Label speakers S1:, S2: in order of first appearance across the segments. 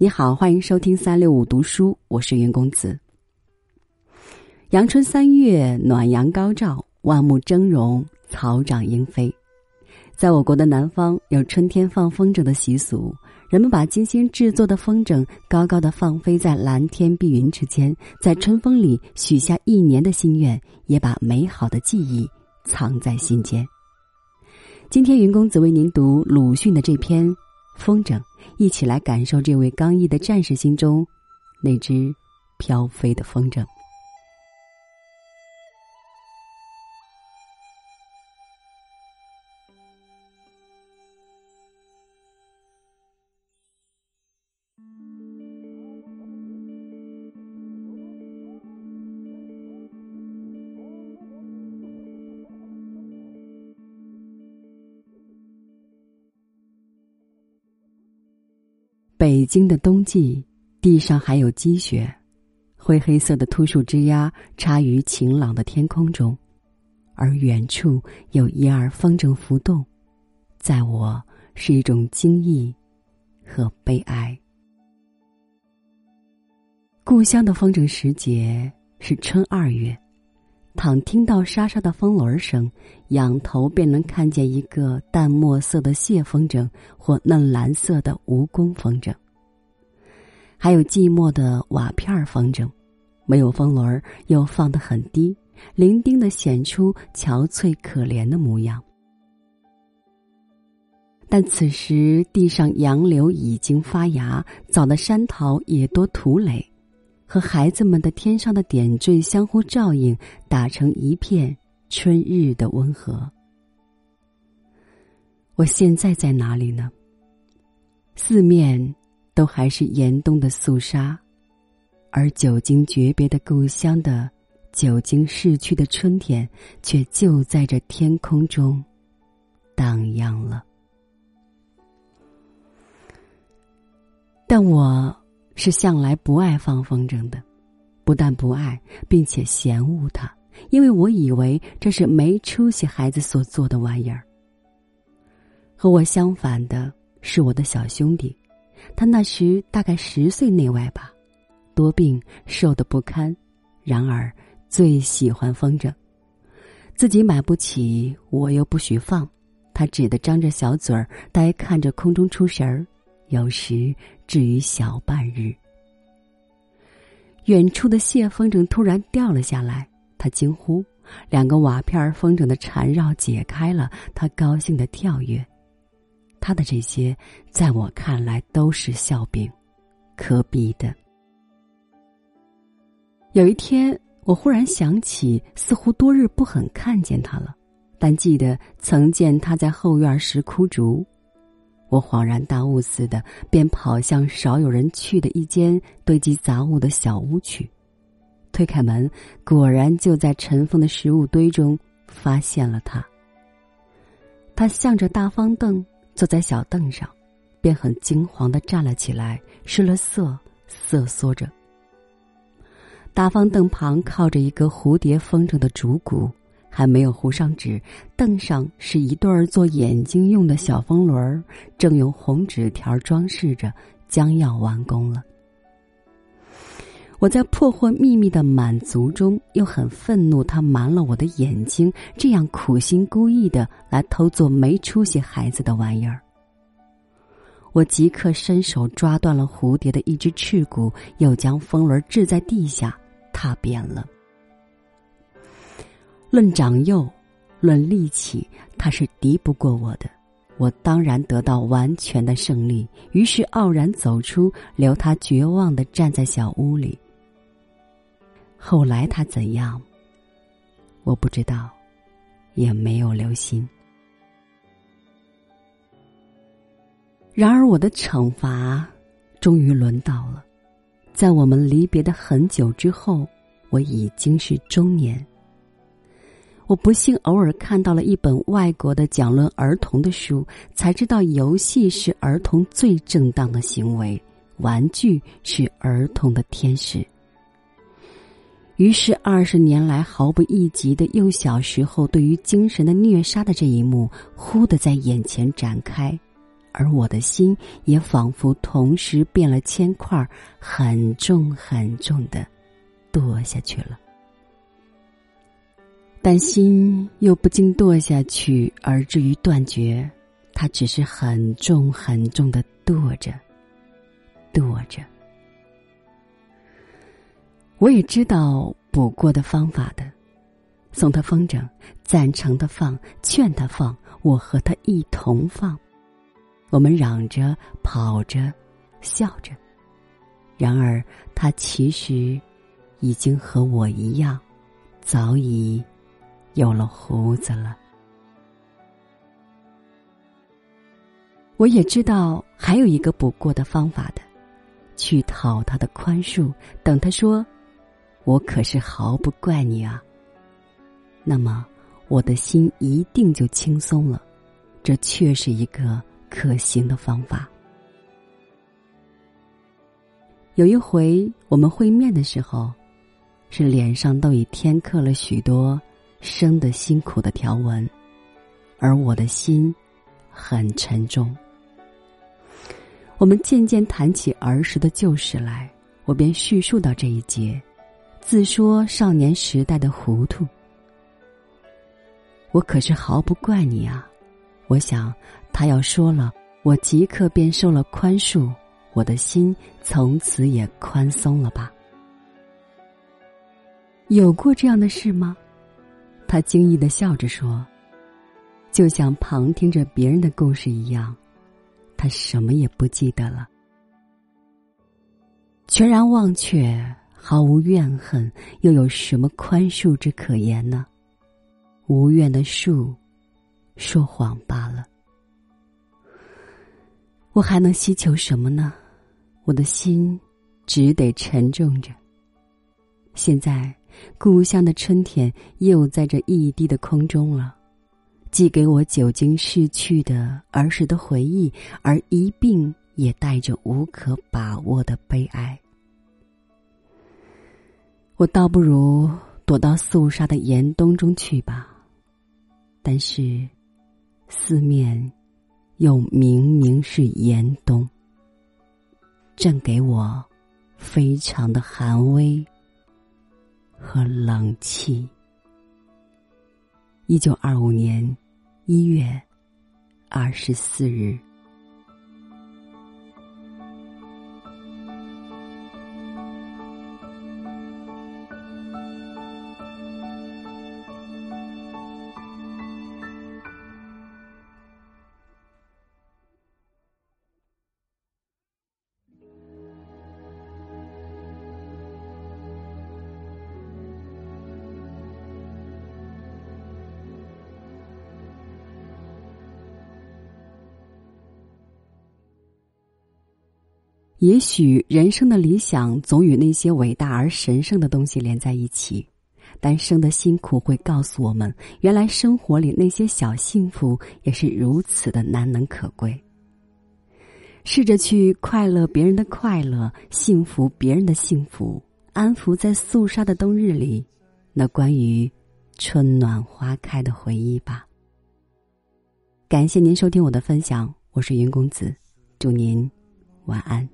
S1: 你好，欢迎收听三六五读书，我是云公子。阳春三月，暖阳高照，万木峥嵘，草长莺飞。在我国的南方，有春天放风筝的习俗，人们把精心制作的风筝高高的放飞在蓝天碧云之间，在春风里许下一年的心愿，也把美好的记忆藏在心间。今天，云公子为您读鲁迅的这篇。风筝，一起来感受这位刚毅的战士心中那只飘飞的风筝。北京的冬季，地上还有积雪，灰黑色的秃树枝桠插于晴朗的天空中，而远处有一二风筝浮动，在我是一种惊异和悲哀。故乡的风筝时节是春二月。倘听到沙沙的风轮声，仰头便能看见一个淡墨色的蟹风筝或嫩蓝色的蜈蚣风筝。还有寂寞的瓦片风筝，没有风轮又放得很低，伶仃的显出憔悴可怜的模样。但此时地上杨柳已经发芽，早的山桃也多吐蕾。和孩子们的天上的点缀相互照应，打成一片春日的温和。我现在在哪里呢？四面都还是严冬的肃杀，而久经诀别的故乡的、久经逝去的春天，却就在这天空中荡漾了。但我。是向来不爱放风筝的，不但不爱，并且嫌恶它，因为我以为这是没出息孩子所做的玩意儿。和我相反的是我的小兄弟，他那时大概十岁内外吧，多病，瘦得不堪，然而最喜欢风筝，自己买不起，我又不许放，他只得张着小嘴儿，呆看着空中出神儿。有时至于小半日，远处的蟹风筝突然掉了下来，他惊呼；两个瓦片风筝的缠绕解开了，他高兴的跳跃。他的这些，在我看来都是笑柄，可比的。有一天，我忽然想起，似乎多日不很看见他了，但记得曾见他在后院拾枯竹。我恍然大悟似的，便跑向少有人去的一间堆积杂物的小屋去，推开门，果然就在尘封的食物堆中发现了他。他向着大方凳坐在小凳上，便很惊慌的站了起来，失了色，瑟缩着。大方凳旁靠着一个蝴蝶风筝的竹骨。还没有糊上纸，凳上是一对儿做眼睛用的小风轮儿，正用红纸条装饰着，将要完工了。我在破获秘密的满足中，又很愤怒，他瞒了我的眼睛，这样苦心孤诣的来偷做没出息孩子的玩意儿。我即刻伸手抓断了蝴蝶的一只翅骨，又将风轮掷在地下，踏扁了。论长幼，论力气，他是敌不过我的。我当然得到完全的胜利，于是傲然走出，留他绝望的站在小屋里。后来他怎样，我不知道，也没有留心。然而我的惩罚终于轮到了，在我们离别的很久之后，我已经是中年。我不幸偶尔看到了一本外国的讲论儿童的书，才知道游戏是儿童最正当的行为，玩具是儿童的天使。于是二十年来毫不易及的幼小时候对于精神的虐杀的这一幕，忽的在眼前展开，而我的心也仿佛同时变了千块，很重很重的堕下去了。但心又不禁堕下去，而至于断绝，它只是很重很重的堕着，堕着。我也知道补过的方法的，送他风筝，赞成的放，劝他放，我和他一同放。我们嚷着，跑着，笑着。然而，他其实已经和我一样，早已有了胡子了。我也知道还有一个补过的方法的，去讨他的宽恕，等他说。我可是毫不怪你啊。那么，我的心一定就轻松了。这却是一个可行的方法。有一回我们会面的时候，是脸上都已添刻了许多生的辛苦的条纹，而我的心很沉重。我们渐渐谈起儿时的旧事来，我便叙述到这一节。自说少年时代的糊涂，我可是毫不怪你啊！我想他要说了，我即刻便受了宽恕，我的心从此也宽松了吧？有过这样的事吗？他惊异的笑着说：“就像旁听着别人的故事一样，他什么也不记得了，全然忘却。”毫无怨恨，又有什么宽恕之可言呢？无怨的树，说谎罢了。我还能希求什么呢？我的心只得沉重着。现在，故乡的春天又在这异地的空中了，寄给我久经逝去的儿时的回忆，而一并也带着无可把握的悲哀。我倒不如躲到肃杀的严冬中去吧，但是，四面又明明是严冬，正给我非常的寒威和冷气。一九二五年一月二十四日。也许人生的理想总与那些伟大而神圣的东西连在一起，但生的辛苦会告诉我们，原来生活里那些小幸福也是如此的难能可贵。试着去快乐别人的快乐，幸福别人的幸福，安抚在肃杀的冬日里那关于春暖花开的回忆吧。感谢您收听我的分享，我是云公子，祝您晚安。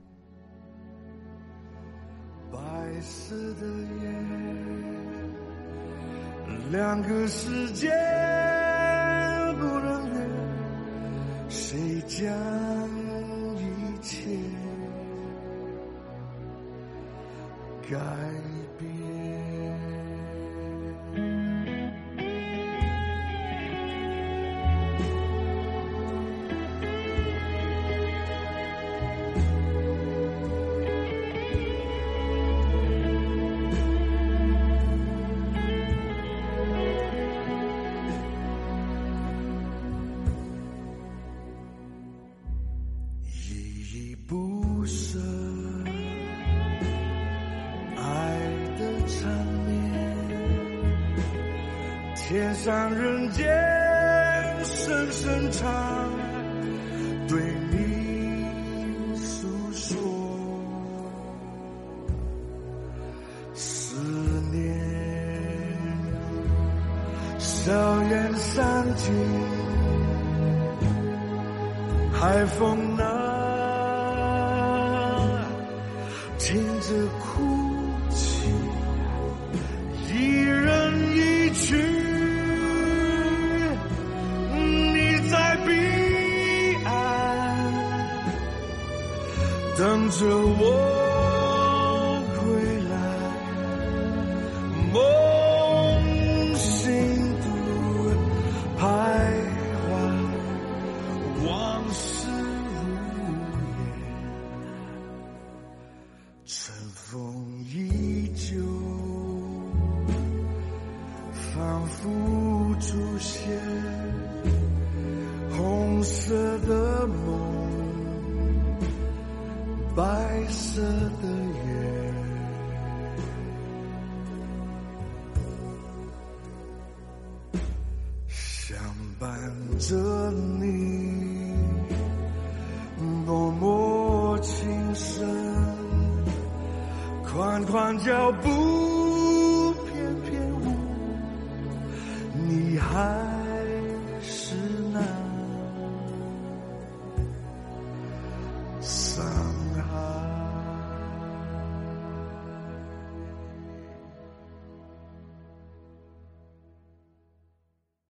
S1: 两个世界不能圆，谁将一切改天上人间，声声唱，对你诉说思念。硝烟散尽，
S2: 海风啊，听着哭等着我归来梦醒不徘徊往事如烟尘封依旧仿佛出现红色的梦。白色的夜，相伴着你，默默轻声，款款脚步，翩翩舞，你还。